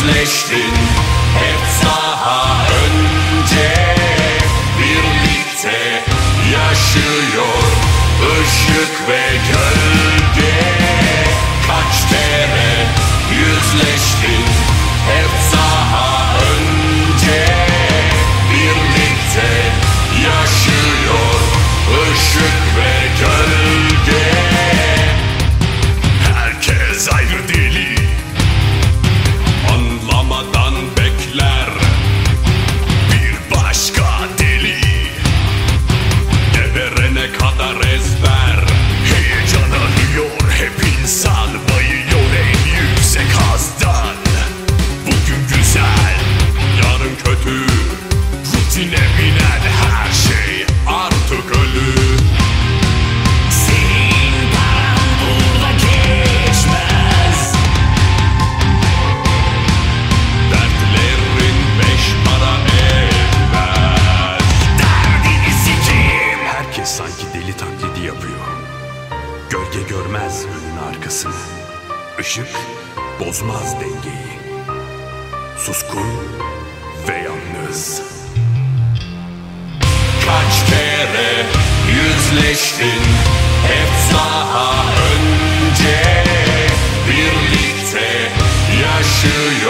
schlecht in silebilen her şey artık ölü. Senin paran burada geçmez. Dertlerin beş Herkes sanki deli taklidi yapıyor. Gölge görmez önün arkasını. Işık bozmaz dengeyi. Suskun ve yalnız. Kaç kere yüzleştin? Hep daha önce Birlikte yaşıyor